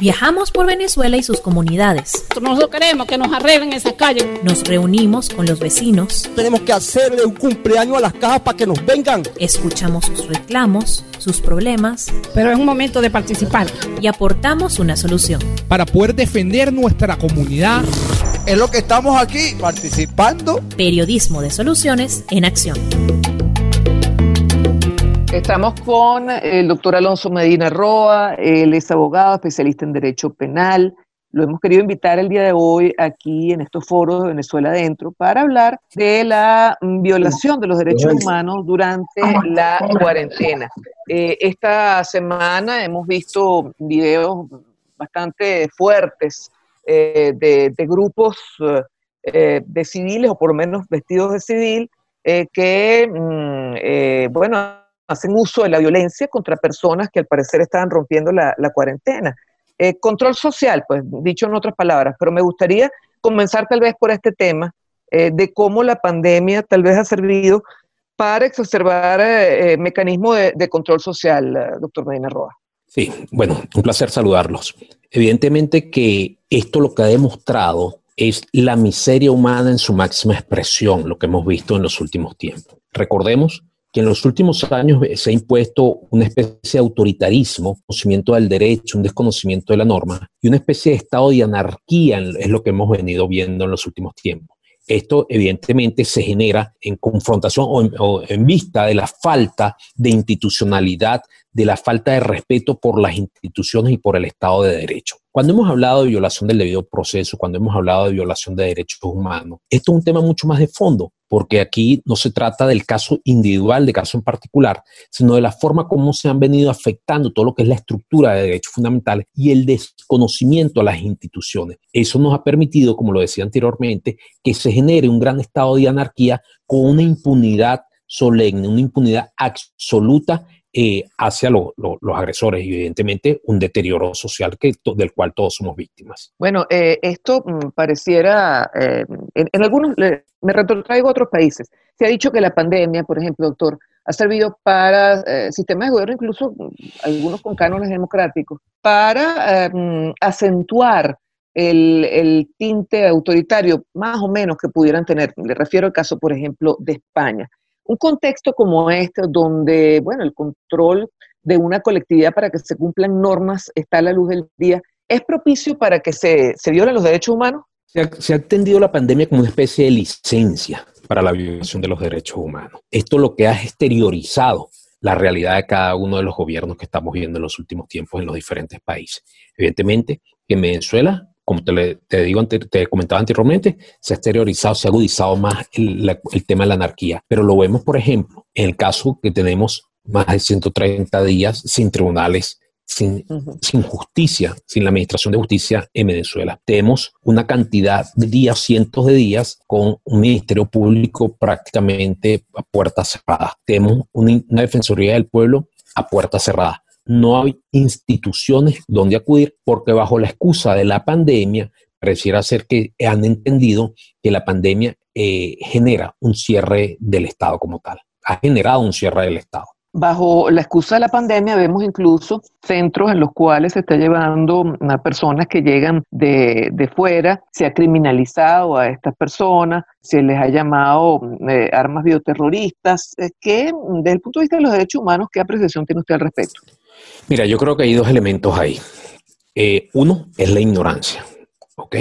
Viajamos por Venezuela y sus comunidades. Nosotros queremos que nos arreglen esa calle. Nos reunimos con los vecinos. Tenemos que hacerle un cumpleaños a las cajas para que nos vengan. Escuchamos sus reclamos, sus problemas. Pero es un momento de participar. Y aportamos una solución. Para poder defender nuestra comunidad. Es lo que estamos aquí participando. Periodismo de soluciones en acción. Estamos con el doctor Alonso Medina Roa, él es abogado, especialista en Derecho Penal. Lo hemos querido invitar el día de hoy aquí en estos foros de Venezuela Adentro para hablar de la violación de los derechos humanos durante la cuarentena. Eh, esta semana hemos visto videos bastante fuertes eh, de, grupos eh, de civiles, o por lo menos vestidos de civil, que, mm, bueno, hacen uso de la violencia contra personas que al parecer estaban rompiendo la, cuarentena. Eh, control social, pues dicho en otras palabras, pero me gustaría comenzar tal vez por este tema eh, de cómo la pandemia tal vez ha servido para exacerbar eh, mecanismos de, control social, doctor Medina Roa. Sí, bueno, un placer saludarlos. Evidentemente que esto lo que ha demostrado es la miseria humana en su máxima expresión, lo que hemos visto en los últimos tiempos. Recordemos que en los últimos años se ha impuesto una especie de autoritarismo, conocimiento del derecho, un desconocimiento de la norma y una especie de estado de anarquía es lo que hemos venido viendo en los últimos tiempos. Esto evidentemente se genera en confrontación o en, vista de la falta de institucionalidad, de la falta de respeto por las instituciones y por el Estado de Derecho. Cuando hemos hablado de violación del debido proceso, cuando hemos hablado de violación de derechos humanos, esto es un tema mucho más de fondo, porque aquí no se trata del caso individual, de caso en particular, sino de la forma como se han venido afectando todo lo que es la estructura de derechos fundamentales y el desconocimiento a las instituciones. Eso nos ha permitido, como lo decía anteriormente, que se genere un gran estado de anarquía con una impunidad solemne, una impunidad absoluta eh, hacia los agresores y evidentemente un deterioro social que, del cual todos somos víctimas. Bueno, eh, esto mm, pareciera, eh, en, algunos, me retrotraigo a otros países, se ha dicho que la pandemia, por ejemplo, doctor, ha servido para sistemas de gobierno, incluso mm, algunos con cánones democráticos, para mm, acentuar el, el, tinte autoritario más o menos que pudieran tener. Le refiero al caso, por ejemplo, de España. Un contexto como este, donde, bueno, el control de una colectividad para que se cumplan normas está a la luz del día, ¿es propicio para que se, se violen los derechos humanos? Se ha, se la pandemia como una especie de licencia para la violación de los derechos humanos. Esto lo que ha exteriorizado la realidad de cada uno de los gobiernos que estamos viendo en los últimos tiempos en los diferentes países. Evidentemente, en Venezuela como te, te digo, te comentaba anteriormente, se ha exteriorizado, se ha agudizado más el, tema de la anarquía. Pero lo vemos, por ejemplo, en el caso que tenemos más de 130 días sin tribunales, sin, sin, justicia, sin la administración de justicia en Venezuela. Tenemos una cantidad de días, cientos de días, con un ministerio público prácticamente a puertas cerradas. Tenemos una, una defensoría del pueblo a puertas cerradas no hay instituciones donde acudir porque bajo la excusa de la pandemia pareciera ser que han entendido que la pandemia eh, genera un cierre del Estado como tal, ha generado un cierre del Estado. Bajo la excusa de la pandemia vemos incluso centros en los cuales se está llevando a personas que llegan de, de fuera, se ha criminalizado a estas personas, se les ha llamado eh, armas bioterroristas. Eh, ¿Qué, desde el punto de vista de los derechos humanos, qué apreciación tiene usted al respecto? Mira, yo creo que hay dos elementos ahí. Eh, uno es la ignorancia, ¿ok?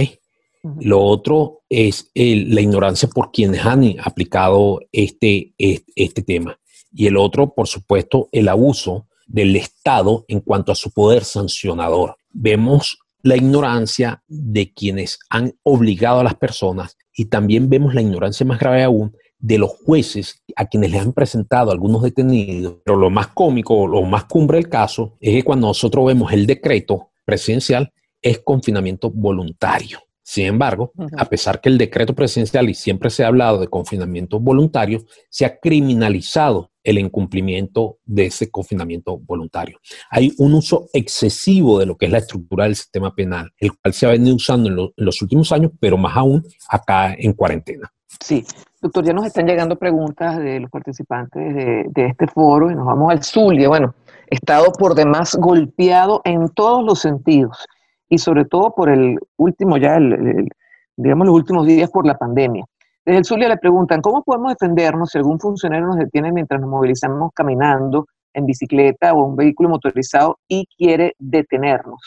Lo otro es la ignorancia por quienes han aplicado este, este, tema. Y el otro, por supuesto, el abuso del Estado en cuanto a su poder sancionador. Vemos la ignorancia de quienes han obligado a las personas y también vemos la ignorancia más grave aún de los jueces a quienes les han presentado algunos detenidos, pero lo más cómico, lo más cumbre del caso, es que cuando nosotros vemos el decreto presidencial, es confinamiento voluntario. Sin embargo, a pesar que el decreto presidencial y siempre se ha hablado de confinamiento voluntario, se ha criminalizado el incumplimiento de ese confinamiento voluntario. Hay un uso excesivo de lo que es la estructura del sistema penal, el cual se ha venido usando en, los últimos años, pero más aún acá en cuarentena. Sí, doctor, ya nos están llegando preguntas de los participantes de, este foro y nos vamos al Zulia. Bueno, estado por demás golpeado en todos los sentidos. y sobre todo por el último, ya, el, digamos, los últimos días por la pandemia. Desde el Zulia le preguntan, ¿cómo podemos defendernos si algún funcionario nos detiene mientras nos movilizamos caminando, en bicicleta o un vehículo motorizado y quiere detenernos?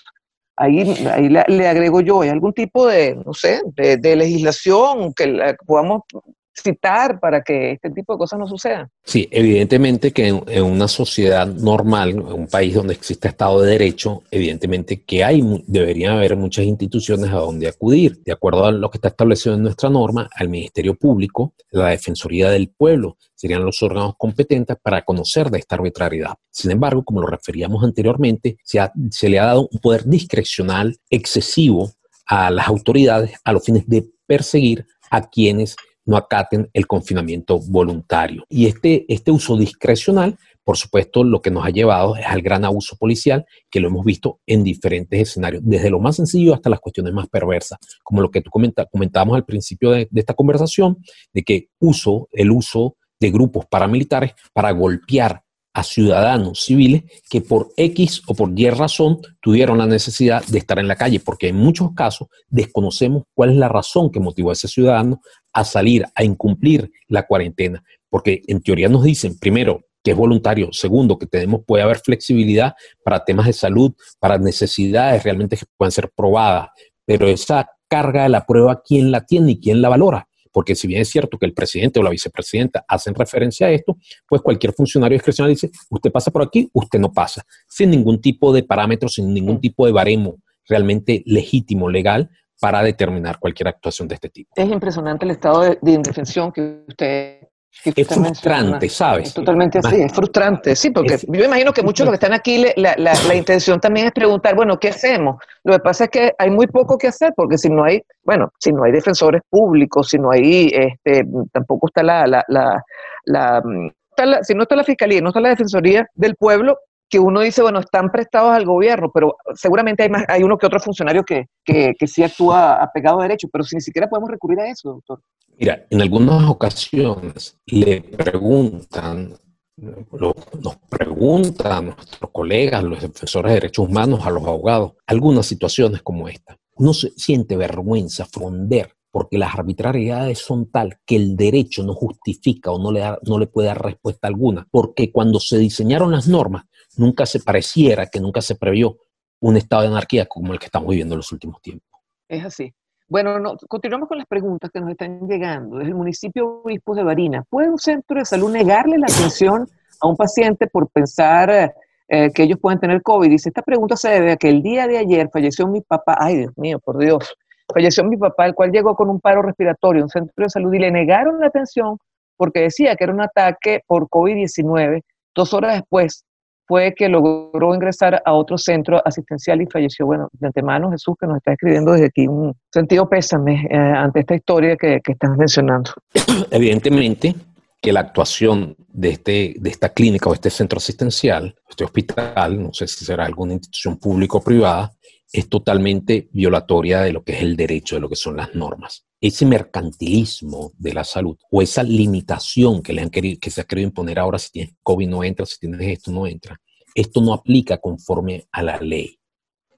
Ahí, ahí le, agrego yo, ¿hay algún tipo de, no sé, de, de legislación que podamos citar para que este tipo de cosas no sucedan. Sí, evidentemente que en, una sociedad normal, en un país donde existe Estado de Derecho, evidentemente que hay, deberían haber muchas instituciones a donde acudir. De acuerdo a lo que está establecido en nuestra norma, al Ministerio Público, la Defensoría del Pueblo, serían los órganos competentes para conocer de esta arbitrariedad. Sin embargo, como lo referíamos anteriormente, se, se le ha dado un poder discrecional excesivo a las autoridades a los fines de perseguir a quienes no acaten el confinamiento voluntario. Y este, este uso discrecional, por supuesto, lo que nos ha llevado es al gran abuso policial, que lo hemos visto en diferentes escenarios, desde lo más sencillo hasta las cuestiones más perversas, como lo que tú comenta, comentábamos al principio de, de esta conversación, de que uso, el uso de grupos paramilitares para golpear a ciudadanos civiles que por X o por Y razón tuvieron la necesidad de estar en la calle, porque en muchos casos desconocemos cuál es la razón que motivó a ese ciudadano a salir, a incumplir la cuarentena, porque en teoría nos dicen, primero, que es voluntario, segundo, que tenemos, puede haber flexibilidad para temas de salud, para necesidades realmente que puedan ser probadas, pero esa carga de la prueba, ¿quién la tiene y quién la valora? Porque si bien es cierto que el presidente o la vicepresidenta hacen referencia a esto, pues cualquier funcionario discrecional dice, usted pasa por aquí, usted no pasa, sin ningún tipo de parámetros, sin ningún tipo de baremo realmente legítimo, legal, para determinar cualquier actuación de este tipo. Es impresionante el estado de, indefensión que usted es frustrante, ¿sabes? Es totalmente así, es frustrante, sí, porque yo imagino que muchos de los que están aquí, la, la, intención también es preguntar, bueno, ¿qué hacemos? Lo que pasa es que hay muy poco que hacer, porque si no hay, bueno, si no hay defensores públicos, si no hay, este, tampoco está la, la, la, si no está la Fiscalía, no está la Defensoría del Pueblo, que uno dice, bueno, están prestados al gobierno, pero seguramente hay, más, hay uno que otro funcionario que, que, que sí actúa apegado a derecho, pero si ni siquiera podemos recurrir a eso, doctor. Mira, en algunas ocasiones le preguntan, nos preguntan a nuestros colegas, los defensores de derechos humanos, a los abogados, algunas situaciones como esta. Uno se siente vergüenza, fronder, porque las arbitrariedades son tal que el derecho no justifica o no le, no le puede dar respuesta alguna, porque cuando se diseñaron las normas, nunca se pareciera que nunca se previó un estado de anarquía como el que estamos viviendo en los últimos tiempos. Es así. Bueno, no, continuamos con las preguntas que nos están llegando. Desde el municipio Obispos de Barina, ¿puede un centro de salud negarle la atención a un paciente por pensar eh, que ellos pueden tener COVID? Dice, esta pregunta se debe a que el día de ayer falleció mi papá, ay Dios mío, por Dios, falleció mi papá, el cual llegó con un paro respiratorio a un centro de salud y le negaron la atención porque decía que era un ataque por COVID-19. Dos horas después fue que logró ingresar a otro centro asistencial y falleció. Bueno, de antemano, Jesús, que nos está escribiendo desde aquí un sentido pésame eh, ante esta historia que, que estás mencionando. Evidentemente que la actuación de, este, de esta clínica o este centro asistencial, este hospital, no sé si será alguna institución pública o privada, es totalmente violatoria de lo que es el derecho, de lo que son las normas. Ese mercantilismo de la salud o esa limitación que, le han querido, que se ha querido imponer ahora, si tienes COVID no entra, si tienes esto no entra, esto no aplica conforme a la ley.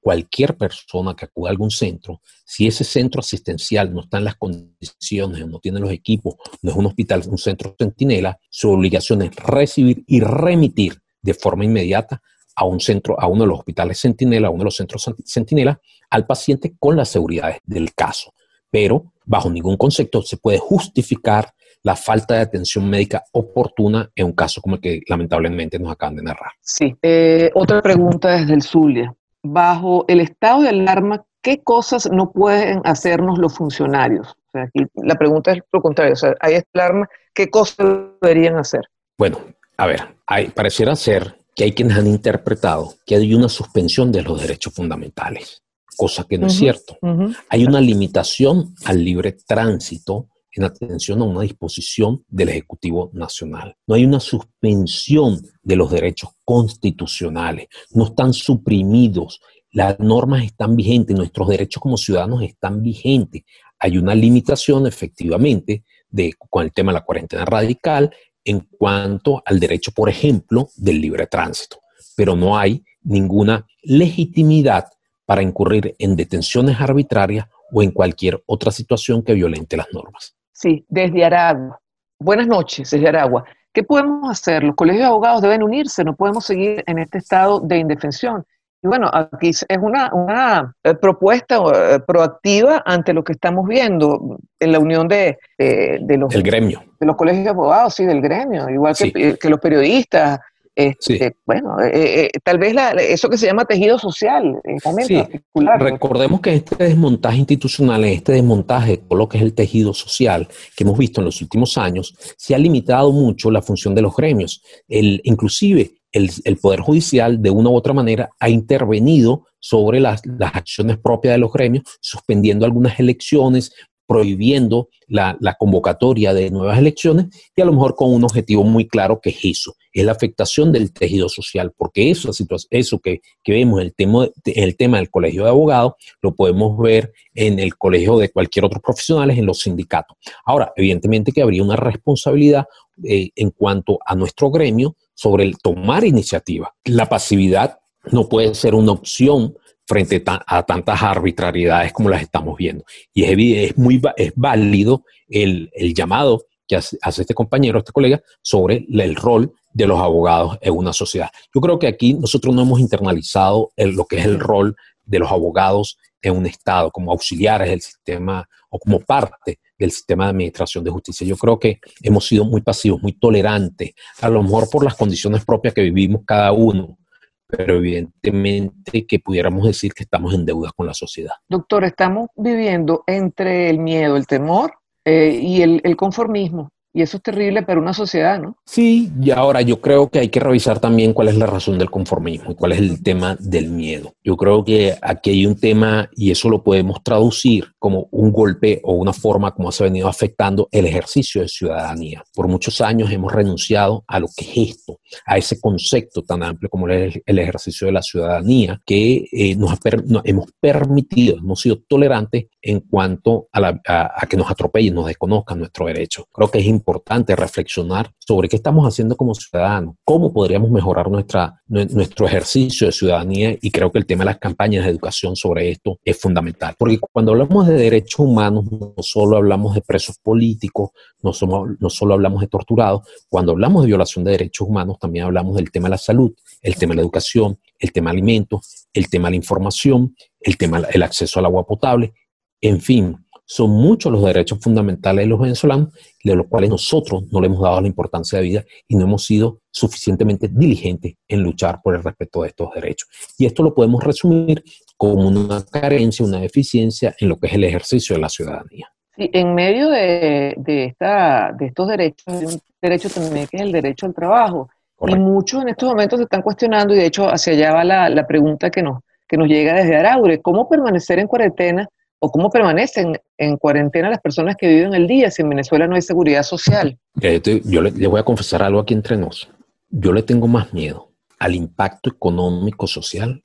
Cualquier persona que acuda a algún centro, si ese centro asistencial no está en las condiciones, no tiene los equipos, no es un hospital, un centro centinela, su obligación es recibir y remitir de forma inmediata a un centro, a uno de los hospitales Centinela, a uno de los centros Centinela, al paciente con las seguridades del caso. Pero bajo ningún concepto se puede justificar la falta de atención médica oportuna en un caso como el que lamentablemente nos acaban de narrar. Sí. Eh, otra pregunta desde el Zulia. Bajo el estado de alarma, ¿qué cosas no pueden hacernos los funcionarios? O sea, aquí la pregunta es lo contrario. O sea, hay alarma, ¿qué cosas deberían hacer? Bueno, a ver, hay, pareciera ser que hay quienes han interpretado que hay una suspensión de los derechos fundamentales, cosa que no es cierto. Hay una limitación al libre tránsito en atención a una disposición del Ejecutivo Nacional. No hay una suspensión de los derechos constitucionales, no están suprimidos, las normas están vigentes, nuestros derechos como ciudadanos están vigentes. Hay una limitación efectivamente de, con el tema de la cuarentena radical, en cuanto al derecho, por ejemplo, del libre tránsito, pero no hay ninguna legitimidad para incurrir en detenciones arbitrarias o en cualquier otra situación que violente las normas. Sí, desde Aragua. Buenas noches, desde Aragua. ¿Qué podemos hacer? Los colegios de abogados deben unirse, no podemos seguir en este estado de indefensión. Y bueno, aquí es una, una eh, propuesta eh, proactiva ante lo que estamos viendo en la unión de, de, los, El gremio. de los colegios de abogados, sí, del gremio, igual que, Sí. que los periodistas. Este, Sí. Bueno, eh, eh, tal vez la- eso que se llama tejido social, eh, Sí, particular. Recordemos que este desmontaje institucional, este desmontaje de todo lo que es el tejido social que hemos visto en los últimos años, se ha limitado mucho la función de los gremios. El, inclusive el, Poder Judicial, de una u otra manera, ha intervenido sobre las, acciones propias de los gremios, suspendiendo algunas elecciones, prohibiendo la, convocatoria de nuevas elecciones y a lo mejor con un objetivo muy claro que es eso, es la afectación del tejido social, porque eso, eso que, vemos en el, tema, el tema del colegio de abogados, lo podemos ver en el colegio de cualquier otro profesional, en los sindicatos. Ahora, evidentemente que habría una responsabilidad eh, en cuanto a nuestro gremio sobre el tomar iniciativa. La pasividad no puede ser una opción frente a tantas arbitrariedades como las estamos viendo. Y es, es muy es válido el, el llamado que hace, hace, este compañero, este colega, sobre el rol de los abogados en una sociedad. Yo creo que aquí nosotros no hemos internalizado el, lo que es el rol de los abogados en un Estado, como auxiliares del sistema o como parte del sistema de administración de justicia. Yo creo que hemos sido muy pasivos, muy tolerantes, a lo mejor por las condiciones propias que vivimos cada uno, pero evidentemente que pudiéramos decir que estamos en deuda con la sociedad. Doctor, estamos viviendo entre el miedo, el temor eh, y el, el, conformismo. Y eso es terrible para una sociedad, ¿no? Sí, y ahora yo creo que hay que revisar también cuál es la razón del conformismo y cuál es el tema del miedo. Yo creo que aquí hay un tema y eso lo podemos traducir como un golpe o una forma como se ha venido afectando el ejercicio de ciudadanía. Por muchos años hemos renunciado a lo que es esto, a ese concepto tan amplio como el, el ejercicio de la ciudadanía que eh, nos, ha per, nos, hemos permitido, hemos sido tolerantes en cuanto a, la, a, a que nos atropellen, nos desconozcan nuestros derechos. Creo que es importante reflexionar sobre qué estamos haciendo como ciudadanos, cómo podríamos mejorar nuestra, nuestro ejercicio de ciudadanía y creo que el tema de las campañas de educación sobre esto es fundamental. Porque cuando hablamos de derechos humanos, no solo hablamos de presos políticos, no, no solo hablamos de torturados, cuando hablamos de violación de derechos humanos, también hablamos del tema de la salud, el tema de la educación, el tema de alimentos, el tema de la información, el tema del acceso al agua potable, en fin, son muchos los derechos fundamentales de los venezolanos, de los cuales nosotros no le hemos dado la importancia de vida y no hemos sido suficientemente diligentes en luchar por el respeto de estos derechos. Y esto lo podemos resumir como una carencia, una deficiencia en lo que es el ejercicio de la ciudadanía. Sí, en medio de, de, esta, de estos derechos, hay un derecho también que es el derecho al trabajo. Correcto. Y muchos en estos momentos se están cuestionando, y de hecho hacia allá va la, la pregunta que nos, que nos llega desde Araure, ¿cómo permanecer en cuarentena o cómo permanecen en cuarentena las personas que viven el día si en Venezuela no hay seguridad social? Yo le, le voy a confesar algo aquí entre nos. Yo le tengo más miedo al impacto económico social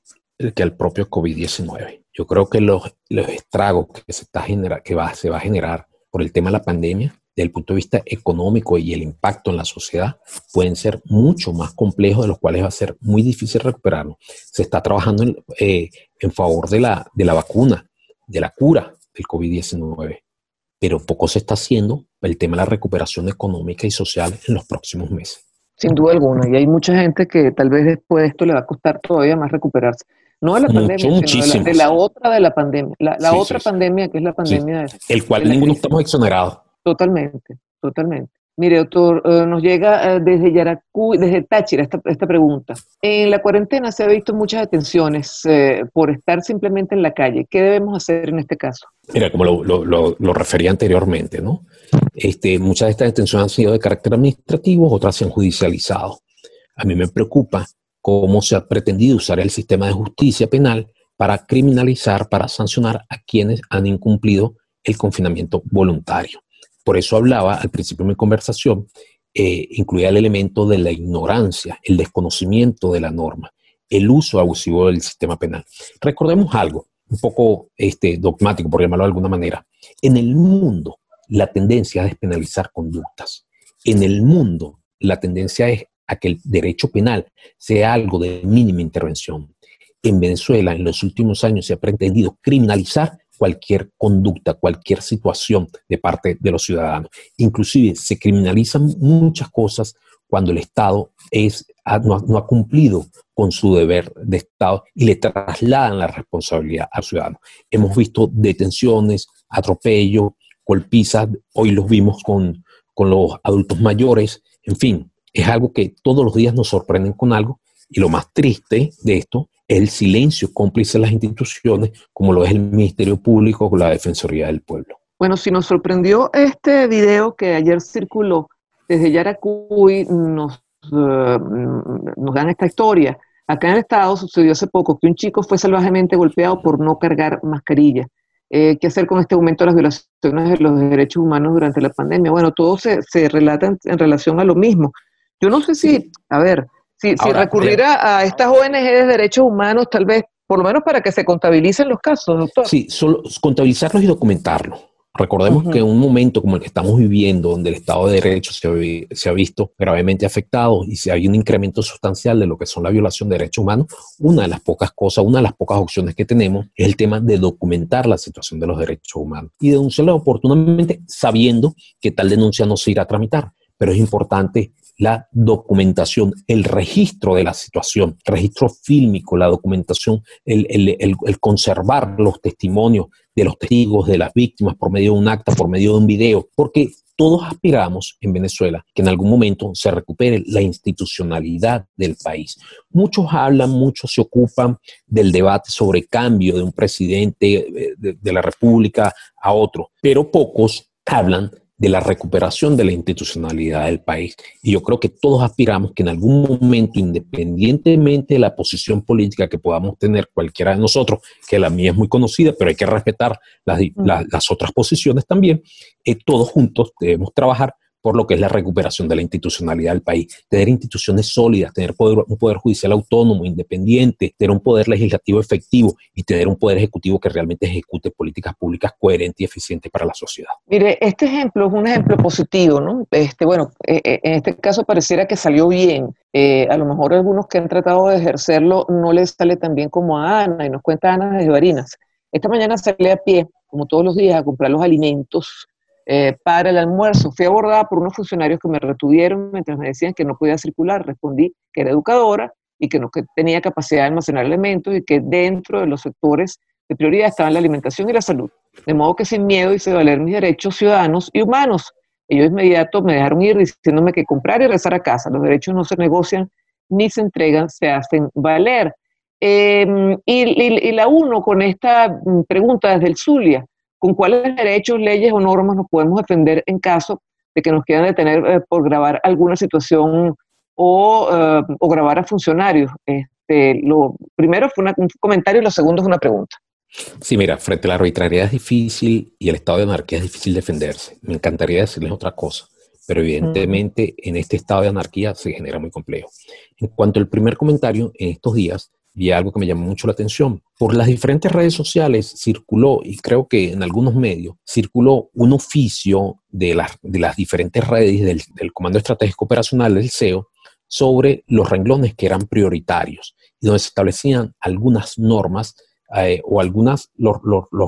que al propio COVID-19. Yo creo que los, los estragos que, se, está genera, que va, se va a generar por el tema de la pandemia, desde el punto de vista económico y el impacto en la sociedad, pueden ser mucho más complejos, de los cuales va a ser muy difícil recuperarlo. Se está trabajando en, eh, en favor de la, de la vacuna, de la cura del COVID-19, pero poco se está haciendo el tema de la recuperación económica y social en los próximos meses. Sin duda alguna, y hay mucha gente que tal vez después de esto le va a costar todavía más recuperarse. No de la Mucho, pandemia, sino de la, de la, otra de la pandemia, la, la sí, otra sí, pandemia que es la pandemia sí. de, el cual de ninguno estamos exonerados. Totalmente, totalmente. Mire, doctor, uh, nos llega uh, desde Yaracuy, desde Táchira esta, esta, pregunta. En la cuarentena se ha visto muchas detenciones eh, por estar simplemente en la calle. ¿Qué debemos hacer en este caso? Mira, como lo, lo refería anteriormente, ¿no? Este, muchas de estas detenciones han sido de carácter administrativo, otras se han judicializado. A mí me preocupa cómo se ha pretendido usar el sistema de justicia penal para criminalizar, para sancionar a quienes han incumplido el confinamiento voluntario. Por eso hablaba al principio de mi conversación, eh, incluía el elemento de la ignorancia, el desconocimiento de la norma, el uso abusivo del sistema penal. Recordemos algo, un poco este, dogmático, por llamarlo de alguna manera. En el mundo, la tendencia es despenalizar conductas. En el mundo, la tendencia es a que el derecho penal sea algo de mínima intervención. en Venezuela en los últimos años se ha pretendido criminalizar cualquier conducta, cualquier situación de parte de los ciudadanos. Inclusive se criminalizan muchas cosas cuando el Estado es, no, ha, cumplido con su deber de Estado y le trasladan la responsabilidad al ciudadano. Hemos visto detenciones, atropellos, golpizas, hoy los vimos con, con los adultos mayores, en fin, es algo que todos los días nos sorprenden con algo y lo más triste de esto es el silencio cómplice de las instituciones, como lo es el Ministerio Público o la Defensoría del Pueblo. Bueno, si nos sorprendió este video que ayer circuló desde Yaracuy, nos, eh, nos dan esta historia. Acá en el estado sucedió hace poco que un chico fue salvajemente golpeado por no cargar mascarilla. Eh, ¿Qué hacer con este aumento de las violaciones de los derechos humanos durante la pandemia? Bueno, todo se, se relata en relación a lo mismo. Yo no sé si, a ver, si, recurrir a, estas ONG de derechos humanos, tal vez, por lo menos para que se contabilicen los casos, doctor. Sí, solo contabilizarlos y documentarlos. Recordemos que en un momento como el que estamos viviendo, donde el Estado de Derecho se, se, ha visto gravemente afectado y se hay un incremento sustancial de lo que son la violación de derechos humanos, una de las pocas cosas, una de las pocas opciones que tenemos es el tema de documentar la situación de los derechos humanos y denunciarla oportunamente sabiendo que tal denuncia no se irá a tramitar. Pero es importante la documentación, el registro de la situación, registro fílmico, la documentación, el, conservar los testimonios de los testigos, de las víctimas por medio de un acta, por medio de un video, porque todos aspiramos en Venezuela que en algún momento se recupere la institucionalidad del país. Muchos hablan, muchos se ocupan del debate sobre cambio de un presidente eh, de la República a otro, pero pocos hablan de la recuperación de la institucionalidad del país. Y yo creo que todos aspiramos que en algún momento, independientemente de la posición política que podamos tener cualquiera de nosotros, que la mía es muy conocida, pero hay que respetar las, las, otras posiciones también, eh, todos juntos debemos trabajar por lo que es la recuperación de la institucionalidad del país. Tener instituciones sólidas, tener un poder judicial autónomo, independiente, tener un poder legislativo efectivo y tener un poder ejecutivo que realmente ejecute políticas públicas coherentes y eficientes para la sociedad. Mire, este ejemplo es un ejemplo positivo, ¿no? Este, bueno, eh, eh, en este caso pareciera que salió bien. Eh, a lo mejor algunos que han tratado de ejercerlo no les sale tan bien como a Ana, y nos cuenta Ana de Barinas. Esta mañana salí a pie, como todos los días, a comprar los alimentos eh, para el almuerzo. Fui abordada por unos funcionarios que me retuvieron mientras me decían que no podía circular. Respondí que era educadora y que no tenía capacidad de almacenar elementos y que dentro de los sectores de prioridad estaban la alimentación y la salud. De modo que sin miedo hice valer mis derechos ciudadanos y humanos. Ellos inmediato me dejaron ir diciéndome que comprar y rezar a casa. Los derechos no se negocian ni se entregan, se hacen valer. Em, y, y, la uno con esta mm, pregunta desde el Zulia con cuáles derechos, leyes o normas nos podemos defender en caso de que nos quieran detener eh, por grabar alguna situación o, eh, o grabar a funcionarios. Este, lo primero fue un comentario y lo segundo es una pregunta. Sí, mira, frente a la arbitrariedad es difícil y el estado de anarquía es difícil defenderse. Me encantaría decirles otra cosa, pero evidentemente en este estado de anarquía se genera muy complejo. En cuanto al primer comentario, en estos días y algo que me llamó mucho la atención. Por las diferentes redes sociales circuló, y creo que en algunos medios, circuló un oficio de, de las diferentes redes del, Comando Estratégico Operacional del CEO sobre los renglones que eran prioritarios y donde se establecían algunas normas eh, o algunas, los,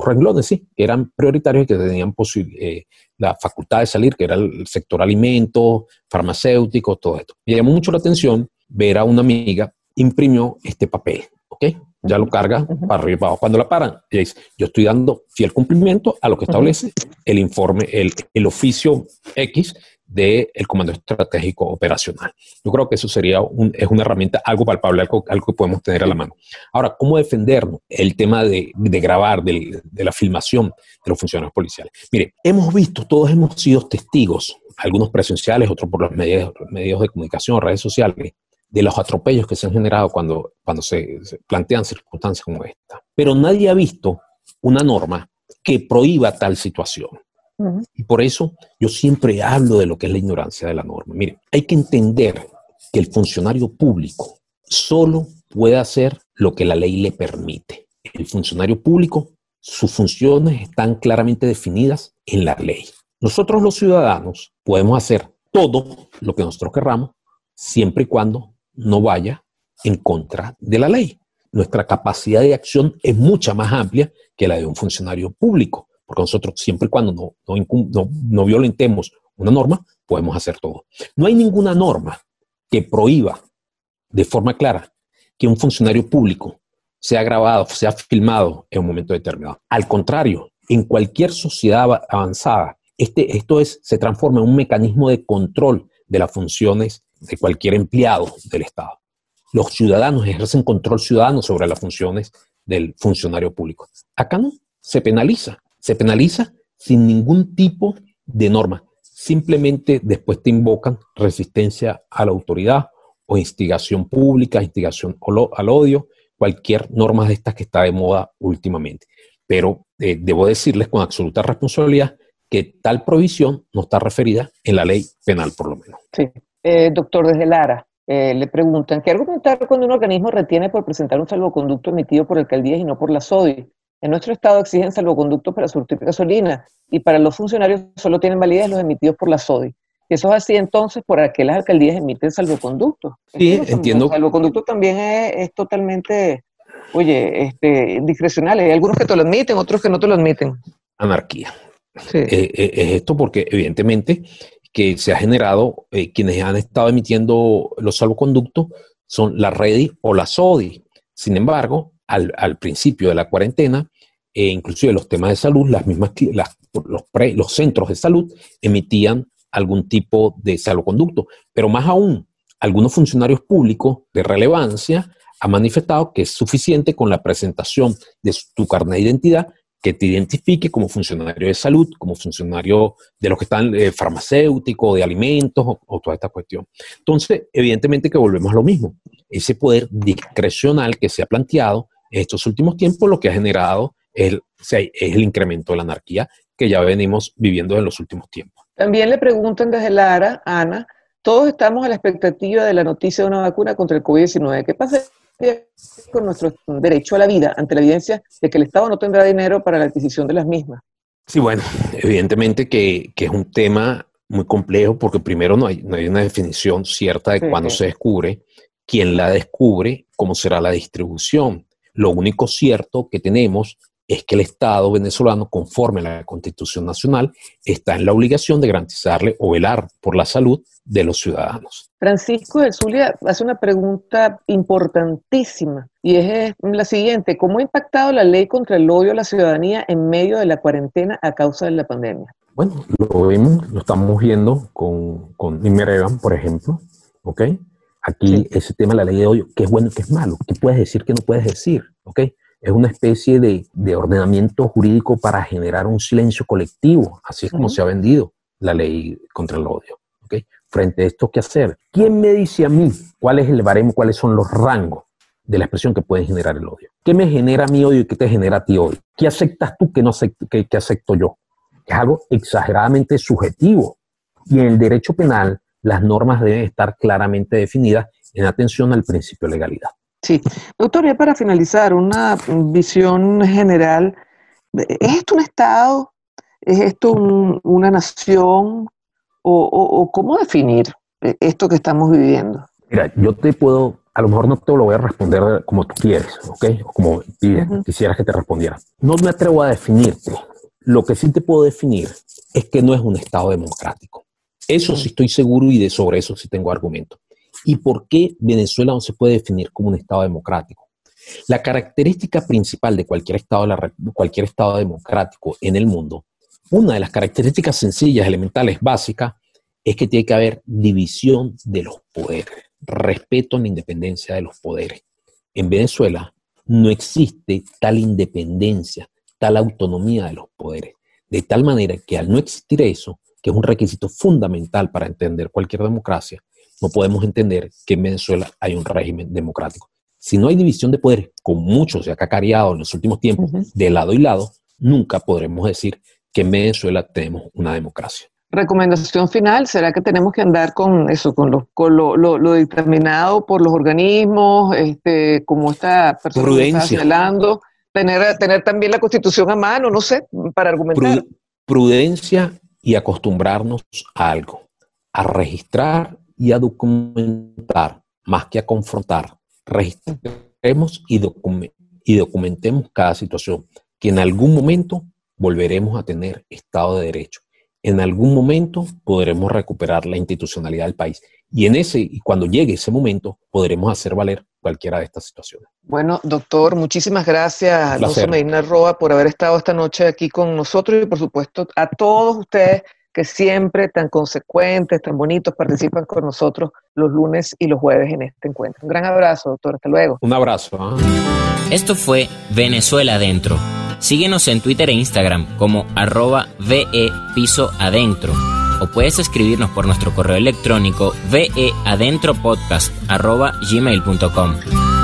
renglones, sí, que eran prioritarios y que tenían eh, la facultad de salir, que era el sector alimentos, farmacéuticos, todo esto. Me llamó mucho la atención ver a una amiga imprimió este papel, ¿ok? Ya lo carga para arriba abajo. Cuando la paran, dice, yo estoy dando fiel cumplimiento a lo que establece el informe, el, el oficio X del Comando Estratégico Operacional. Yo creo que eso sería un, es una herramienta, algo palpable, algo, algo, que podemos tener a la mano. Ahora, ¿cómo defendernos? El tema de, de grabar, de, de, la filmación de los funcionarios policiales. Mire, hemos visto, todos hemos sido testigos, algunos presenciales, otros por los medios, medios de comunicación, redes sociales, de los atropellos que se han generado cuando, cuando se, plantean circunstancias como esta. Pero nadie ha visto una norma que prohíba tal situación. Y por eso yo siempre hablo de lo que es la ignorancia de la norma. Mire, hay que entender que el funcionario público solo puede hacer lo que la ley le permite. El funcionario público, sus funciones están claramente definidas en la ley. Nosotros los ciudadanos podemos hacer todo lo que nosotros querramos siempre y cuando no vaya en contra de la ley. nuestra capacidad de acción es mucha más amplia que la de un funcionario público, porque nosotros siempre y cuando no, no, no violentemos una norma, podemos hacer todo. No hay ninguna norma que prohíba de forma clara que un funcionario público sea grabado, sea filmado en un momento determinado. Al contrario, en cualquier sociedad avanzada, este, esto es, se transforma en un mecanismo de control de las funciones de cualquier empleado del Estado. Los ciudadanos ejercen control ciudadano sobre las funciones del funcionario público. Acá no, se penaliza, se penaliza sin ningún tipo de norma. Simplemente después te invocan resistencia a la autoridad o instigación pública, instigación al odio, cualquier norma de estas que está de moda últimamente. Pero eh, debo decirles con absoluta responsabilidad que tal provisión no está referida en la ley penal, por lo menos. Sí. Eh, doctor, desde Lara, eh, le preguntan, ¿qué argumentar cuando un organismo retiene por presentar un salvoconducto emitido por alcaldías y no por la SODI? En nuestro estado exigen salvoconductos para surtir gasolina y para los funcionarios solo tienen validez los emitidos por la SODI. Eso es así entonces, ¿por qué las alcaldías emiten salvoconductos? Sí, entiendo. El salvoconducto también es, totalmente, oye, este, discrecional. Hay algunos que te lo admiten, otros que no te lo admiten. Anarquía. Eh, eh, es esto porque evidentemente que se ha generado, eh, quienes han estado emitiendo los salvoconductos son la REDI o la SODI. Sin embargo, al, principio de la cuarentena, e inclusive los temas de salud, las mismas, los, los centros de salud emitían algún tipo de salvoconducto. Pero más aún, algunos funcionarios públicos de relevancia han manifestado que es suficiente con la presentación de tu carnet de identidad que te identifique como funcionario de salud, como funcionario de los que están eh, farmacéutico, de alimentos o, toda esta cuestión. Entonces, evidentemente que volvemos a lo mismo. Ese poder discrecional que se ha planteado en estos últimos tiempos lo que ha generado es el incremento de la anarquía que ya venimos viviendo en los últimos tiempos. También le preguntan desde Lara, Ana, todos estamos a la expectativa de la noticia de una vacuna contra el COVID-19. ¿Qué pasa con nuestro derecho a la vida ante la evidencia de que el Estado no tendrá dinero para la adquisición de las mismas? Sí, bueno, evidentemente que, es un tema muy complejo porque primero no hay, no hay una definición cierta de cuándo se descubre, quién la descubre, cómo será la distribución. Lo único cierto que tenemos es que el Estado venezolano, conforme a la Constitución Nacional, está en la obligación de garantizarle o velar por la salud de los ciudadanos. Francisco de Zulia hace una pregunta importantísima y es la siguiente, ¿cómo ha impactado la ley contra el odio a la ciudadanía en medio de la cuarentena a causa de la pandemia? Bueno, lo vemos, lo estamos viendo con, con por ejemplo, ¿ok? Aquí ese tema de la ley de odio, qué es bueno, qué es malo, qué puedes decir, qué no puedes decir, ¿ok? Es una especie de, ordenamiento jurídico para generar un silencio colectivo, así es como se ha vendido la ley contra el odio. Frente a esto, ¿qué hacer? ¿Quién me dice a mí cuál es el baremo, cuáles son los rangos de la expresión que puede generar el odio? ¿Qué me genera mi odio y qué te genera a ti odio? ¿Qué aceptas tú que no acepto, que, que acepto yo? Es algo exageradamente subjetivo. Y en el derecho penal, las normas deben estar claramente definidas en atención al principio de legalidad. Sí. Doctor, ya para finalizar, una visión general. ¿Es esto un Estado? ¿Es esto una nación? O, cómo definir esto que estamos viviendo? Mira, yo te puedo, a lo mejor no te lo voy a responder como tú quieres, ¿ok? O como quisieras que te respondiera. No me atrevo a definirte. Lo que sí te puedo definir es que no es un Estado democrático. Eso sí estoy seguro y de sobre eso sí tengo argumento y por qué Venezuela no se puede definir como un Estado democrático. La característica principal de cualquier Estado, democrático en el mundo, una de las características sencillas, elementales, básicas, es que tiene que haber división de los poderes, respeto a la independencia de los poderes. En Venezuela no existe tal independencia, tal autonomía de los poderes, de tal manera que al no existir eso, que es un requisito fundamental para entender cualquier democracia, no podemos entender que en Venezuela hay un régimen democrático. Si no hay división de poderes, con mucho se ha cacareado en los últimos tiempos, de lado y lado, nunca podremos decir que en Venezuela tenemos una democracia. Recomendación final, ¿será que tenemos que andar con eso, con lo, con lo, determinado por los organismos, este, como esta persona Prudencia. está señalando, tener, tener también la constitución a mano, no sé, para argumentar? Prudencia y acostumbrarnos a algo, a registrar y a documentar más que a confrontar. Registremos y documentemos cada situación, que en algún momento volveremos a tener Estado de Derecho. En algún momento podremos recuperar la institucionalidad del país. Y en ese, y cuando llegue ese momento, podremos hacer valer cualquiera de estas situaciones. Bueno, doctor, muchísimas gracias, Alonso Medina Roa, por haber estado esta noche aquí con nosotros y por supuesto a todos ustedes que siempre tan consecuentes, tan bonitos, participan con nosotros los lunes y los jueves en este encuentro. Un gran abrazo, doctor. Hasta luego. Un abrazo. ¿ah? Esto fue Venezuela Adentro. Síguenos en Twitter e Instagram como arroba VE Piso Adentro o puedes escribirnos por nuestro correo electrónico veadentropodcast.gmail.com.